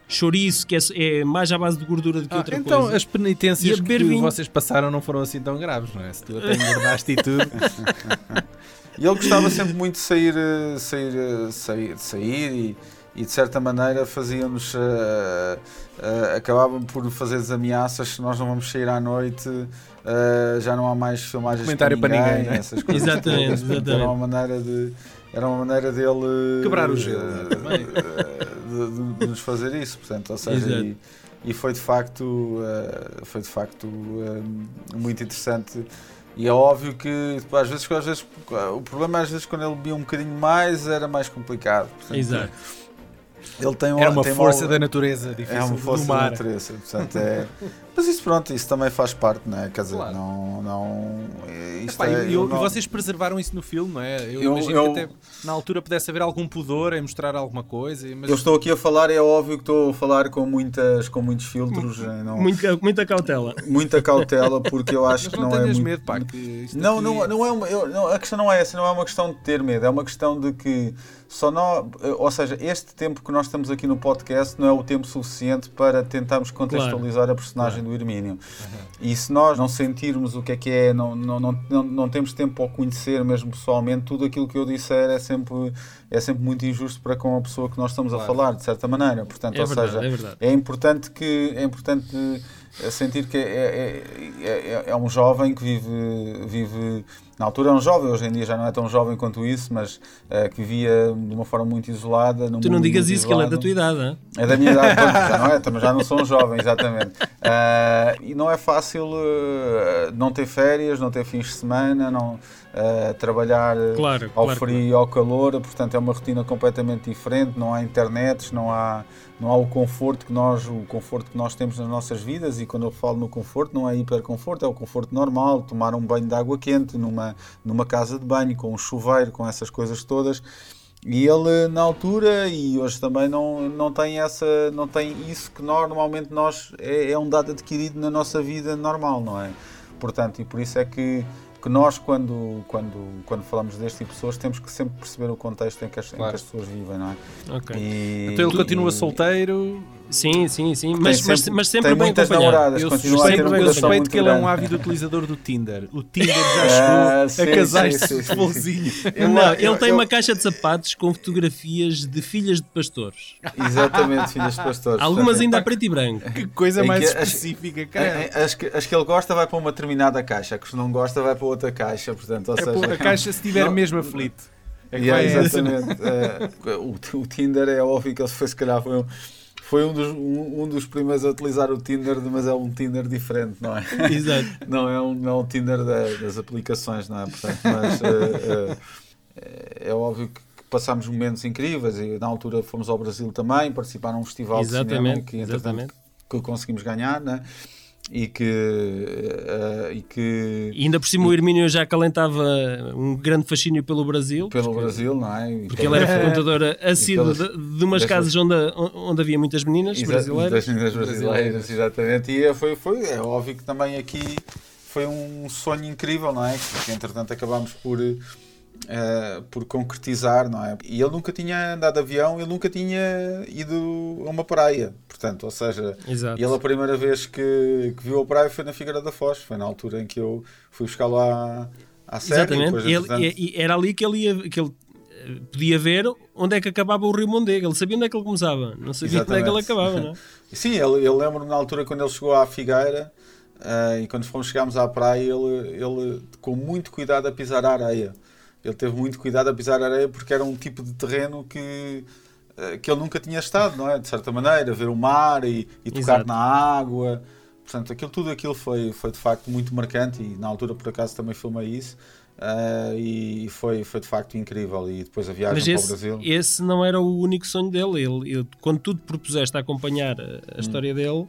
chouriço que é, é mais à base de gordura do que Ah, outra então coisa. as penitências a que vinho. vocês passaram não foram assim tão graves, não é? Se tu até engordaste e tudo. [LAUGHS] E ele gostava sempre muito de sair, eh, sair, eh, sair, sair e, e de certa maneira fazíamos, eh, eh, acabavam por fazer as ameaças se nós não vamos sair à noite, eh, já não há mais filmagens Comentário para ninguém, né? essas coisas. Exatamente, todas. Portanto, Era exatamente. uma maneira de era uma maneira dele Quebrar o gelo, também. de, de- de nos fazer isso, portanto, ou seja, e, e foi de facto eh, foi de facto muito interessante e é óbvio que pá, às vezes, às vezes o problema às vezes quando ele bebia um bocadinho mais era mais complicado. Portanto, Exato. Ele tem Era uma tem força da natureza difícil é uma força da natureza. Portanto, é... [LAUGHS] Mas isso pronto, isso também faz parte, não é? Quer dizer, Claro. não. não é- isto Epá, é- e, eu e não- vocês preservaram isso no filme, não é? Eu, Eu- imagino eu- que até na altura pudesse haver algum pudor em mostrar alguma coisa. Mas Eu estou aqui a falar, é óbvio que estou a falar com, muitas, com muitos filtros, eh, não- Muita, muita cautela. muita cautela, porque eu acho mas que não, não, é tenhas muito. medo, pá. Que isto Não, aqui- não, não é uma, eu- não, a questão não é essa, não é uma questão de ter medo, é uma questão de que só nós, ou seja, este tempo que nós estamos aqui no podcast não é o tempo suficiente para tentarmos contextualizar a personagem do Hermínio. E se nós não sentirmos o que é que é, não, não, não, não, não temos tempo para o conhecer mesmo pessoalmente, tudo aquilo que eu disser é sempre, é sempre muito injusto para com a pessoa que nós estamos a Claro. falar, de certa maneira. Portanto, É ou verdade, seja, é verdade. é importante que é importante eh, sentir que é, é, é, é- é um jovem que vive, vive na altura é um jovem, hoje em dia já não é tão jovem quanto isso, mas eh, que vivia de uma forma muito isolada. num Tu não digas isso que ele é da isolado. tua idade, hein? É da minha idade, [LAUGHS] já não é, também já não sou um jovem, exatamente. Ah, e não é fácil ah, não ter férias, não ter fins de semana, não ah, trabalhar Claro, ao claro. frio e ao calor, portanto é uma rotina completamente diferente, não há internet, não há, não há o conforto que nós, o conforto que nós temos nas nossas vidas e quando eu falo no conforto não é hiperconforto, é o conforto normal, tomar um banho de água quente numa, numa casa de banho, com um chuveiro, com essas coisas todas. E ele na altura e hoje também não, não tem essa não tem isso que normalmente nós é, é um dado adquirido na nossa vida normal, não é? Portanto, e por isso é que, que nós quando, quando, quando falamos deste tipo de pessoas temos que sempre perceber o contexto em que as, em Claro. que as pessoas vivem, não é? Ok. E- Então ele continua e- solteiro. Sim, sim, sim. Mas, mas, sempre- mas sempre tem bem muitas acompanhado. namoradas, Eu suspeito, um eu suspeito que ele é um ávido utilizador do Tinder. O Tinder já [LAUGHS] Ah, chegou sim, a casais sim, de futebolzinho. Não, eu- ele tem eu- uma caixa de sapatos com fotografias de filhas de pastores. Exatamente, filhas de pastores. Algumas Portanto, ainda a preto e branco. Que coisa Em mais que específica, É, cara. é, As que, as que ele gosta vai para uma determinada caixa, as que não gosta vai para outra caixa, portanto, ou É seja, a caixa se estiver Não. mesmo aflito. É que Yeah, vai- exatamente. É, o, o Tinder é óbvio que ele foi, se calhar, foi um, foi um, dos, um, um dos primeiros a utilizar o Tinder, mas é um Tinder diferente, não é? [LAUGHS] Exato. Não é um, não é um Tinder da- das aplicações, não é? Portanto, mas é, é, é óbvio que passámos momentos incríveis e na altura fomos ao Brasil também, participar num festival de cinema Exatamente, que, entretanto, exatamente. que conseguimos ganhar, né? E que, eh, e que E ainda por cima o Hermínio já acalentava um grande fascínio pelo Brasil. pelo porque, Brasil, não é? E Porque ele era frequentador [LAUGHS] assíduo de, de umas casas onde, onde havia muitas meninas Exa- brasileiras. Das meninas brasileiras, exatamente. E é- foi, foi, é óbvio que também aqui foi um sonho incrível, não é? Que entretanto acabámos por, eh, por concretizar, não é? E ele nunca tinha andado de avião, ele nunca tinha ido a uma praia. portanto, ou seja, Exato. ele a primeira vez que, que viu a praia foi na Figueira da Foz, foi na altura em que eu fui buscar lá à série. Exatamente. depois, Ele- e- e era ali que ele, ia, que ele eh, podia ver onde é que acabava o Rio Mondego. Ele sabia onde é que ele começava, não sabia onde é que ele Exatamente. acabava, não é? [LAUGHS] Sim, ele, eu lembro-me na altura quando ele chegou à Figueira ah, e quando fomos chegámos à praia, ele, ele com muito cuidado a pisar a areia. Ele teve muito cuidado a pisar areia porque era um tipo de terreno que, ah, que ele nunca tinha estado, não é? De certa maneira, ver o mar e, e tocar Exato. na água. Portanto, aquilo, tudo aquilo foi, foi de facto muito marcante e na altura por acaso também filmei isso. ah, e foi, foi de facto incrível. E depois a viagem Mas para o esse, Brasil. esse não era o único sonho dele. Ele, ele- quando tu te propuseste a acompanhar a, a Hum. história dele,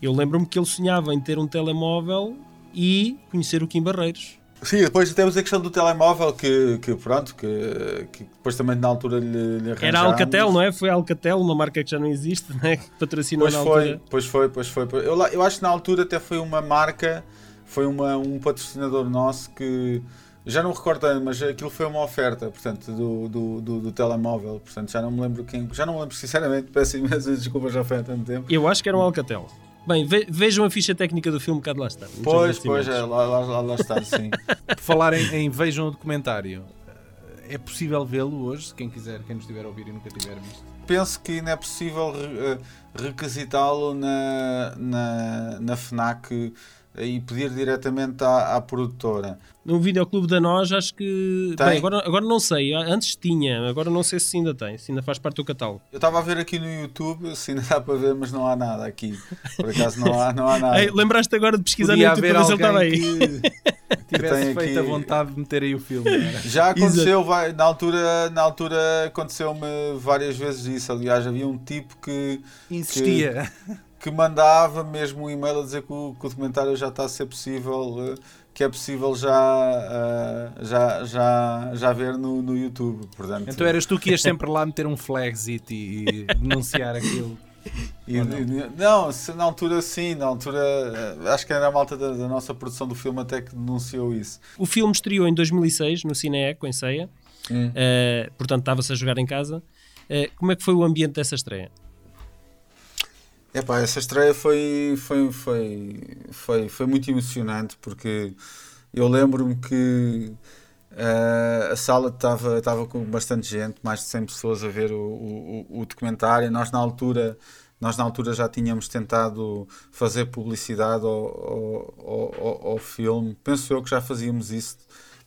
eu lembro-me que ele sonhava em ter um telemóvel e conhecer o Kim Barreiros. Sim, depois temos a questão do telemóvel que, que pronto, que, que depois também na altura lhe, lhe Era a Alcatel, não é? Foi a Alcatel, uma marca que já não existe, né? que patrocinou Pois na foi, altura. pois foi, pois foi. Eu, eu acho que na altura até foi uma marca, foi uma, um patrocinador nosso que já não recordo, mas aquilo foi uma oferta, portanto, do, do, do, do telemóvel. Portanto, já não me lembro quem, já não me lembro sinceramente, peço imensas desculpas, já foi há tanto tempo. Eu acho que era um Alcatel. Bem, ve- vejam a ficha técnica do filme, cá de lá está. Pois, pois, é, lá, lá, lá, lá está, sim. [LAUGHS] Por falar em, em vejam o documentário, eh, é possível vê-lo hoje, quem quiser, quem nos estiver a ouvir e nunca tiver visto. Penso que ainda é possível re- eh, requisitá-lo na, na, na FNAC e pedir diretamente à, à produtora. No videoclube da Nós, acho que. Tem. Bem, agora, agora não sei. Antes tinha, agora não sei se ainda tem, se ainda faz parte do catálogo. Eu estava a ver aqui no YouTube, se ainda dá para ver, mas não há nada aqui. Por acaso não há, não há nada. Ei, Lembraste agora de pesquisar Podia no YouTube para ver se ele alguém estava aí. que [LAUGHS] tivesse tem feito aqui- a vontade de meter aí o filme. era? Já aconteceu, vai, na altura, na altura aconteceu-me várias vezes isso. Aliás, havia um tipo que, Insistia. que mandava mesmo um e-mail a dizer que o, que o documentário já está a ser possível, eh, que é possível já, eh, já, já, já ver no, no YouTube. Portanto, Então eras tu que ias sempre lá meter um flagzit e, e denunciar aquilo. E- não? e- não, se na altura sim, na altura eh, acho que era a malta da, da nossa produção do filme até que denunciou isso. O filme estreou em 2006 no Cineeco, em Ceia. Hum. Eh, portanto, estava-se a jogar em casa. Eh, como é que foi o ambiente dessa estreia? Epá, essa estreia foi, foi, foi, foi, foi muito emocionante porque eu lembro-me que eh, a sala estava, com bastante gente, mais de 100 pessoas a ver o, o, o documentário. Nós na altura nós na altura já tínhamos tentado fazer publicidade ao, ao, ao- ao- filme. Penso eu que já fazíamos isso.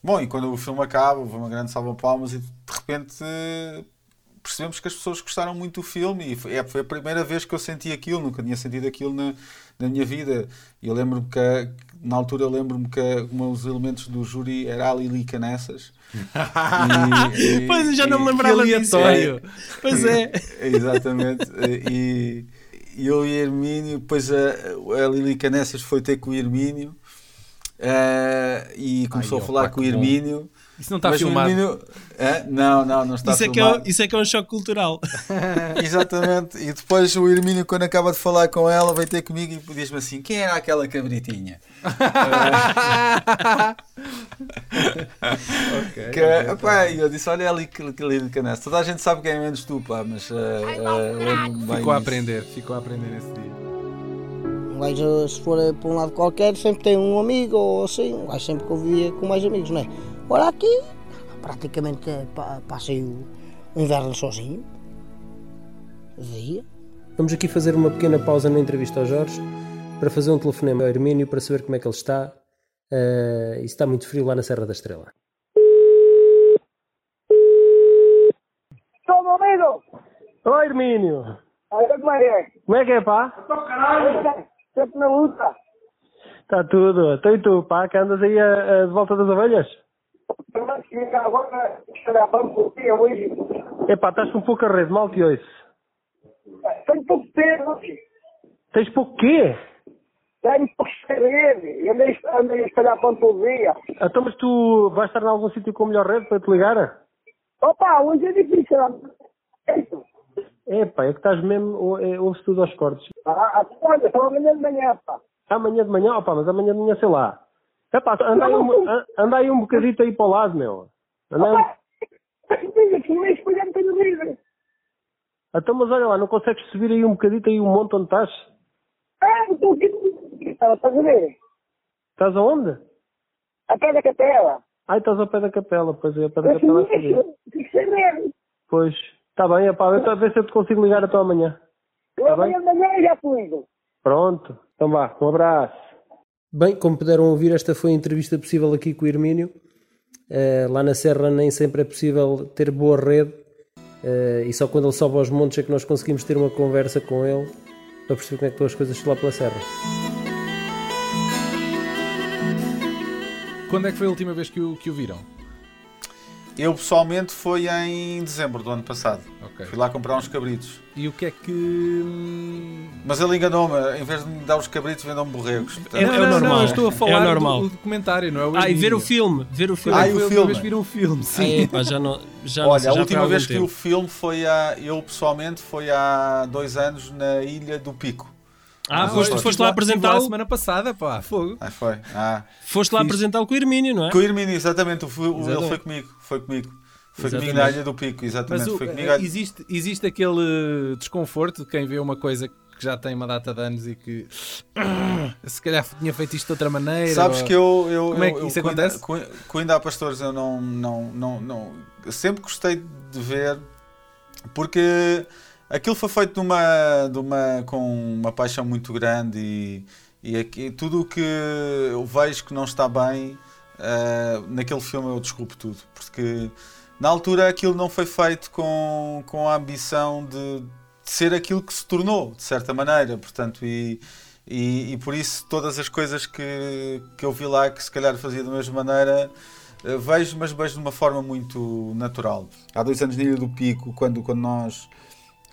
Bom, e quando o filme acaba, houve uma grande salva palmas e de repente percebemos que as pessoas gostaram muito do filme e foi, é, foi a primeira vez que eu senti aquilo, nunca tinha sentido aquilo na, na minha vida. E eu lembro-me que, a- na altura, lembro-me que um dos elementos do júri era a Lili Canessas. [LAUGHS] E- e- Pois, eu já não me lembrava disso. aleatório. Pois é. Exatamente. E, eu e Hermínio, depois a, a Lili Canessas foi ter com o Hermínio eh, e começou Ai, a falar opa, com o que bom. Isso não está mas o filmado. Hermínio- Hã? não, não, não está Isso é, que filmado. é, isso é que é um choque cultural. [LAUGHS] [LAUGHS] Exatamente. E depois o Hermínio, quando acaba de falar com ela, vai ter comigo e diz-me assim: quem era aquela cabritinha? [LAUGHS] Ok, Que, e eu disse: olha ali que Lili Canessas. Toda a gente sabe quem é menos tu, pá, mas eh, eh, lembro-me bem. Ficou a aprender, ficou a aprender nesse dia. Um gajo, se for para um lado qualquer, sempre tem um amigo ou assim. Um gajo sempre convivia com mais amigos, não é? Ora, aqui, praticamente eh, pa- passei o inverno sozinho. Via. Vamos aqui fazer uma pequena pausa na entrevista ao Jorge para fazer um telefonema ao Hermínio para saber como é que ele está eh, e se está muito frio lá na Serra da Estrela. Meu amigo! Oi Hermínio, Aí como é que é? como é que é pá? Sempre na luta. Está tudo. Então e tu pá, que andas aí a- a de volta das ovelhas? Agora hoje. Epá, estás com pouca rede, mal te ouço. Tenho pouco tempo. Tens pouco quê? Tenho pouco rede. Andei, andei a espalhar pão todo dia. Então mas tu vais estar em algum sítio com melhor rede para te ligar? Opa, hoje é difícil. É. Epá, é que estás mesmo, é, ouve-se tudo aos cortes. Ah, olha, só amanhã de manhã, pá. Amanhã de manhã, opá, mas amanhã de manhã sei lá. Epá, anda aí um, an- anda aí um bocadito aí para o lado, meu. Anda aí Opa, diga que nem espalhar não tenho livre. Então, mas olha lá, não consegues subir aí um bocadito aí um monte onde estás? Ah, estou aqui. Estava a ver. Estás aonde? A pé da capela. Ai, estás ao pé da capela, pois é, ao pé da Eu capela a subir. fico sem medo. Pois, está bem, epá, então a ver se eu te consigo ligar até amanhã. Eu Tá amanhã de manhã já fui. Pronto, então vá, um abraço. Bem, como puderam ouvir, esta foi a entrevista possível aqui com o Hermínio. Eh, lá na Serra nem sempre é possível ter boa rede eh, e só quando ele sobe aos montes é que nós conseguimos ter uma conversa com ele para perceber como é que estão as coisas lá pela Serra. Quando é que foi a última vez que o, que o viram? Eu pessoalmente foi em dezembro do ano passado. Ok. Fui lá comprar uns cabritos. E o que é que. hum, Mas ele enganou-me, em vez de me dar os cabritos, vendeu-me borregos. Portanto, É- é o normal. eu estou a É o falar normal. do, do documentário, não é? O Ah, e ver o filme, ver o filme. Ah, é e o foi a última filme? vez o filme, sim. Ah, epá, já não, já não Olha, sei, a já última vez algum que o tempo. filme foi há. Eu pessoalmente foi há dois anos na Ilha do Pico. Ah, Ah, foste, foi. foste lá estive lá apresentá-lo? semana passada, pá, fogo. Ah, foi. Ah. Foste lá apresentá-lo com o Hermínio, não é? Com o Hermínio, exatamente. o- Ele Exatamente. foi comigo. Foi comigo. Foi Exatamente. comigo na Ilha do Pico, Mas exatamente. o- foi comigo. existe, existe aquele desconforto de quem vê uma coisa que já tem uma data de anos e que [COUGHS] se calhar tinha feito isto de outra maneira. Sabes ou- que eu. eu Como é que eu- isso acontece? Com, com ainda há pastores, eu não, não, não, não. sempre gostei de ver, porque aquilo foi feito com uma paixão muito grande e, e aqui, tudo o que eu vejo que não está bem ah, naquele filme eu desculpo tudo. Porque na altura aquilo não foi feito com, com a ambição de, de ser aquilo que se tornou, de certa maneira. Portanto, e, e, e por isso todas as coisas que, que eu vi lá que se calhar fazia da mesma maneira eh, vejo, mas vejo de uma forma muito natural. Há dois anos na Ilha do Pico, quando, quando nós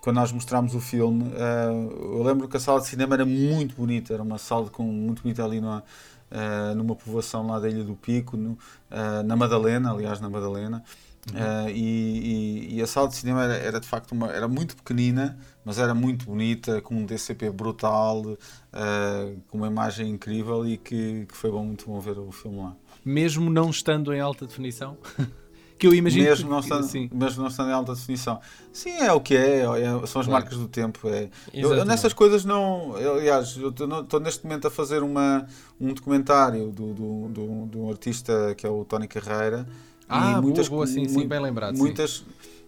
quando nós mostramos o filme, eh, eu lembro que a sala de cinema era muito bonita, era uma sala com, muito bonita ali numa, eh, numa povoação lá da Ilha do Pico, no- eh, na Madalena, aliás, na Madalena. Eh, e, e- e a sala de cinema era, era de facto uma, era muito pequenina, mas era muito bonita, com um DCP brutal, com uma imagem incrível e que, que foi bom, muito bom ver o filme lá. Mesmo não estando em alta definição. [LAUGHS] que eu imagino mesmo, não estando, sim. mesmo não estando em alta definição. Sim, é o que é, é- são as Claro. marcas do tempo. É. Eu, Exatamente. nessas coisas não. eu, aliás, eu estou neste momento a fazer uma, um documentário do, do, do, de um artista que é o Tony Carreira. Ah, e boa, boa, sim, sim, bem lembrado, sim. Muitas,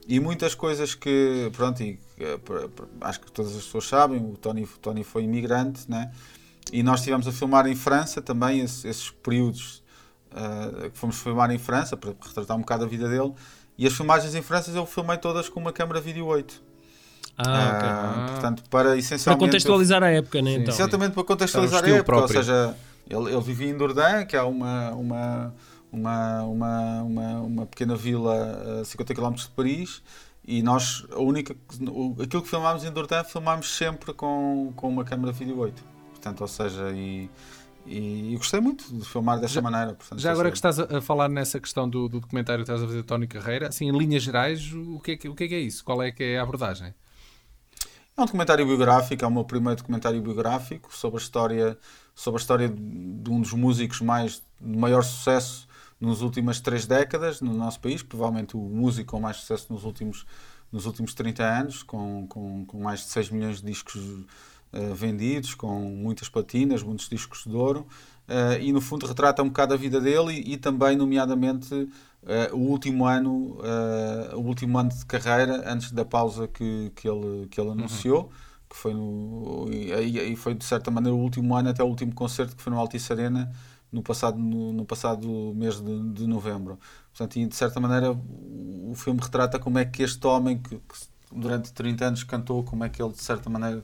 E muitas coisas que, pronto, e, pra- acho que todas as pessoas sabem, o Tony, o Tony foi imigrante, né? E nós estivemos a filmar em França também, esses, esses períodos eh, que fomos filmar em França, para retratar um bocado a vida dele. E as filmagens em França eu filmei todas com uma câmera vídeo 8. Ah, ok. Ah, portanto, para Para essencialmente. contextualizar a época, né? Então. Exatamente para contextualizar a época, ou próprio. seja, ele, ele vivia em Dordan, que é uma, uma, uma, uma, uma, uma pequena vila a 50 km de Paris, e nós, a única, o- aquilo que filmámos em Dordan, filmámos sempre com, com uma câmera vídeo 8. Portanto, ou seja, e, e, e gostei muito de filmar desta Já- maneira. Portanto, Já agora que estás a a falar nessa questão do, do documentário que estás a fazer de Tony Carreira, assim, em linhas gerais, o que, é que, o que é que é isso? Qual é que é a abordagem? É um documentário biográfico, é o meu primeiro documentário biográfico sobre a história, sobre a história de um dos músicos mais de maior sucesso nas últimas três décadas no nosso país, provavelmente o músico com mais sucesso nos últimos, nos últimos 30 anos, com, com, com mais de 6 milhões de discos eh, vendidos, com muitas platinas, muitos discos de ouro, eh, e no fundo retrata um bocado a vida dele e, e também, nomeadamente, eh, o último ano o último ano de carreira antes da pausa que, que ele, que ele anunciou que foi no e, foi de certa maneira o último ano até o último concerto que foi no Altice Arena no passado no, no passado mês de, de novembro. Portanto e de certa maneira o o filme retrata como é que este homem que, que durante 30 anos cantou como é que ele de certa maneira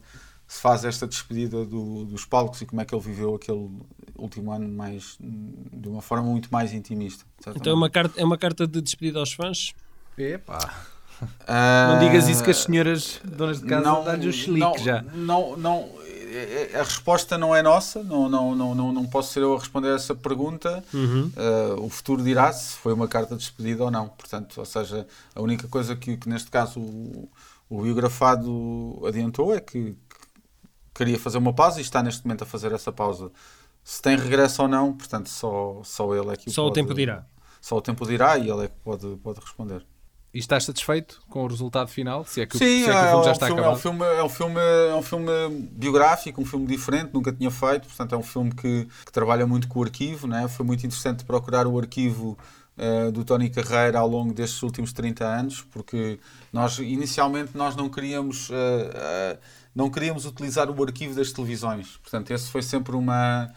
se faz esta despedida do- dos palcos e como é que ele viveu aquele último ano mais de uma forma muito mais intimista Então é uma, carta, é uma carta de despedida aos fãs? Epá. Ah, Não digas isso que as senhoras donas de casa dão-lhe o chilique não, já. Não, não, a resposta não é nossa, não, não, não, não, não posso ser eu a responder essa pergunta. Uhum. Ah, o futuro dirá se foi uma carta de despedida ou não. Portanto, ou seja, a única coisa que, que neste caso o, o biografado adiantou é que queria fazer uma pausa e está neste momento a fazer essa pausa. Se tem regresso ou não, portanto, só, só ele é que Só o pode- tempo dirá. Só o tempo dirá e ele é que pode, pode responder. E estás satisfeito com o resultado final? Se é que, o- Sim, se é que o é, filme já um está filme, é, um acabado. filme, é, um filme, é um filme biográfico, um filme diferente, nunca tinha feito, portanto é um filme que, que trabalha muito com o arquivo, né? foi muito interessante procurar o arquivo eh, do Tony Carreira ao longo destes últimos 30 anos, porque nós inicialmente nós não queríamos, eh, eh, não queríamos utilizar o arquivo das televisões, portanto esse foi sempre uma...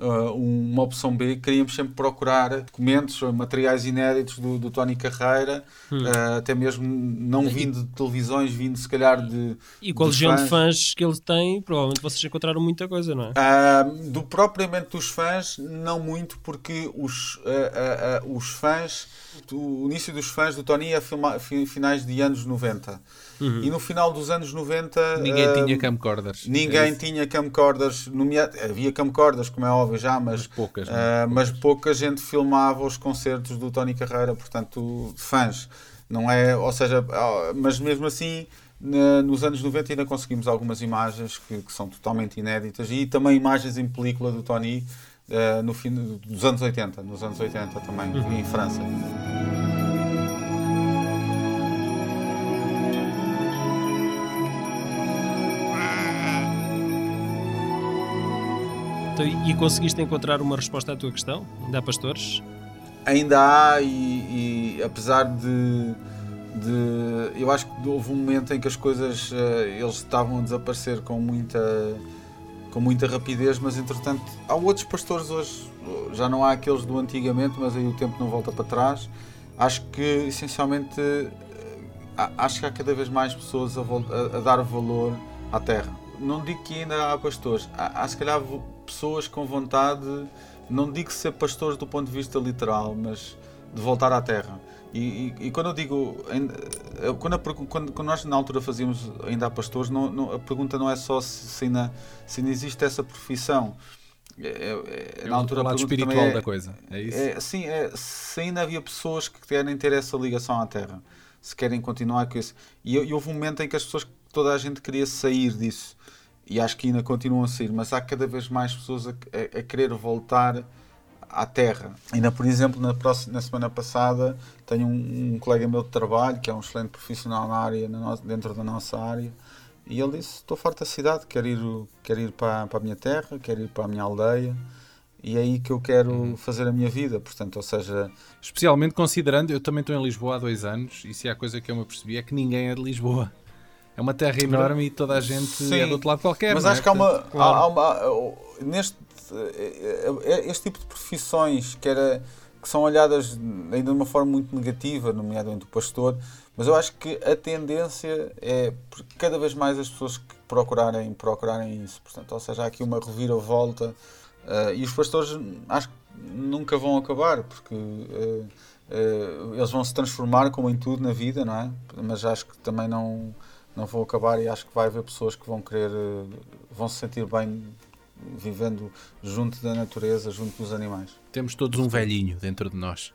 Uh, uma opção B, queríamos sempre procurar documentos, materiais inéditos do, do Tony Carreira, uh, até mesmo não vindo de televisões, vindo se calhar de. E com a legião de fãs que ele tem, provavelmente vocês encontraram muita coisa, não é? Ah, do propriamente dos fãs, não muito, porque os, ah, os fãs, o início dos fãs do Tony é finais de anos 90. E no final dos anos 90. Ninguém ah, tinha camcorders. É Ninguém isso. tinha camcorders, nomea- havia camcorders, como é óbvio já, mas, Mas poucas, é? ah, mas pouca gente filmava os concertos do Tony Carreira, portanto, fãs. Não é, ou seja, mas mesmo assim, na- nos anos 90 ainda conseguimos algumas imagens que, que são totalmente inéditas e também imagens em película do Tony ah, no fim dos anos 80, nos anos 80 também, em França. Então, e conseguiste encontrar uma resposta à tua questão? Ainda há pastores? ainda há e, e apesar de, de eu acho que houve um momento em que as coisas eh, eles estavam a desaparecer com muita com muita rapidez mas entretanto há outros pastores hoje já não há aqueles do antigamente mas aí o tempo não volta para trás acho que essencialmente eh, acho que há cada vez mais pessoas a, a- a dar valor à terra não digo que ainda há pastores há, há se calhar pessoas com vontade não digo ser pastores do ponto de vista literal, mas de voltar à terra. E, e- e quando eu digo, quando, a quando- quando nós na altura fazíamos ainda pastores, não- não- a pergunta não é só se, se ainda, se ainda existe essa profissão. É, é- é- na altura o lado espiritual é- da coisa. É isso? é, sim, é, se ainda havia pessoas que querem ter essa ligação à Terra, se querem continuar com isso. E, e houve um momento em que as pessoas, toda a gente queria sair disso. E acho que ainda continuam a sair, mas há cada vez mais pessoas a, a- a querer voltar à Terra. Ainda, por exemplo, na, próxima, na semana passada, tenho um, um colega meu de trabalho, que é um excelente profissional na área, na no- dentro da nossa área, e ele disse: Estou farto da cidade, quero ir, quero ir para, para a minha terra, quero ir para a minha aldeia, e é aí que eu quero fazer a minha vida. Portanto, ou seja, Especialmente considerando, eu também estou em Lisboa há dois anos e se há coisa que eu me apercebi é que ninguém é de Lisboa. É uma terra enorme e toda a gente Sim, é do outro lado qualquer. Mas não é? acho que há uma. Portanto, há- há uma- neste, eh, eh, este tipo de profissões que, era, que são olhadas ainda de uma forma muito negativa, nomeadamente o pastor, mas eu acho que a tendência é cada vez mais as pessoas que procurarem, procurarem isso. Portanto, ou seja, há aqui uma reviravolta eh, e os pastores acho que nunca vão acabar, porque. eh, eh, eles vão se transformar como em tudo na vida, não é? Mas acho que também não, não vão acabar e acho que vai haver pessoas que vão querer, eh, vão se sentir bem vivendo junto da natureza, junto dos animais. Temos todos um velhinho dentro de nós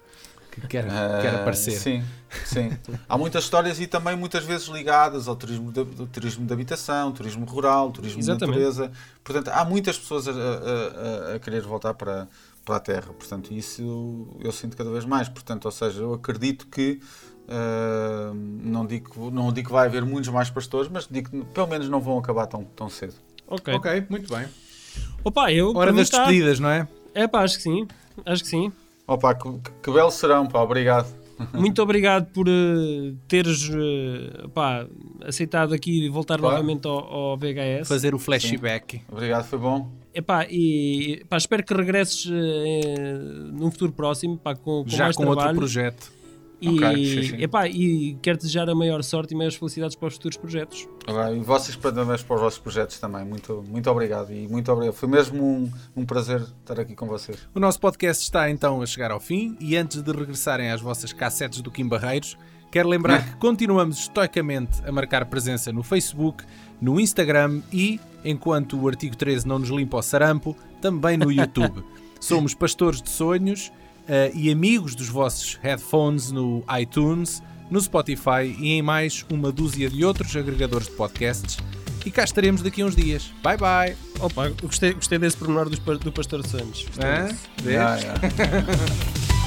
que quer, Ah, quer aparecer. Sim, sim. [LAUGHS] Há muitas histórias e também muitas vezes ligadas ao turismo de, do turismo de habitação, turismo rural, turismo Exatamente. de natureza. Portanto, há muitas pessoas a, a- a- a querer voltar para, para a Terra. Portanto, isso eu, eu sinto cada vez mais. Portanto, ou seja, eu acredito que não, digo, que- não digo que vai haver muitos mais pastores, mas digo que pelo menos não vão acabar tão, tão cedo. Ok. Ok, muito bem. Opa, eu. Hora das tá. despedidas, não é? É pá, acho que sim. Acho que sim. Opa, que, que belo serão, pá, obrigado. [LAUGHS] Muito obrigado por eh, teres eh, pá, aceitado aqui voltar Claro. novamente ao, ao VHS. Fazer o flashback. Obrigado, foi bom. Epá, e pá, espero que regresses eh, num futuro próximo pá, com, com Já mais com outro trabalho. projeto. E, sim, sim. epá, e quero desejar a maior sorte e maiores felicidades para os futuros projetos. Agora, E vocês parabéns para os vossos projetos também. Muito, muito obrigado. E muito obrigado. Foi mesmo um, um prazer estar aqui com vocês. O nosso podcast está então a chegar ao fim e antes de regressarem às vossas cassetes do Kim Barreiros, quero lembrar que continuamos estoicamente a marcar presença no Facebook, no Instagram e, enquanto o artigo 13 não nos limpa o sarampo, também no [LAUGHS] YouTube. Somos pastores de sonhos e amigos dos vossos headphones no iTunes, no Spotify e em mais uma dúzia de outros agregadores de podcasts. E cá estaremos daqui a uns dias. Bye bye! Opa, gostei, gostei desse pormenor pa- do Pastor Santos. Ah, é. [LAUGHS]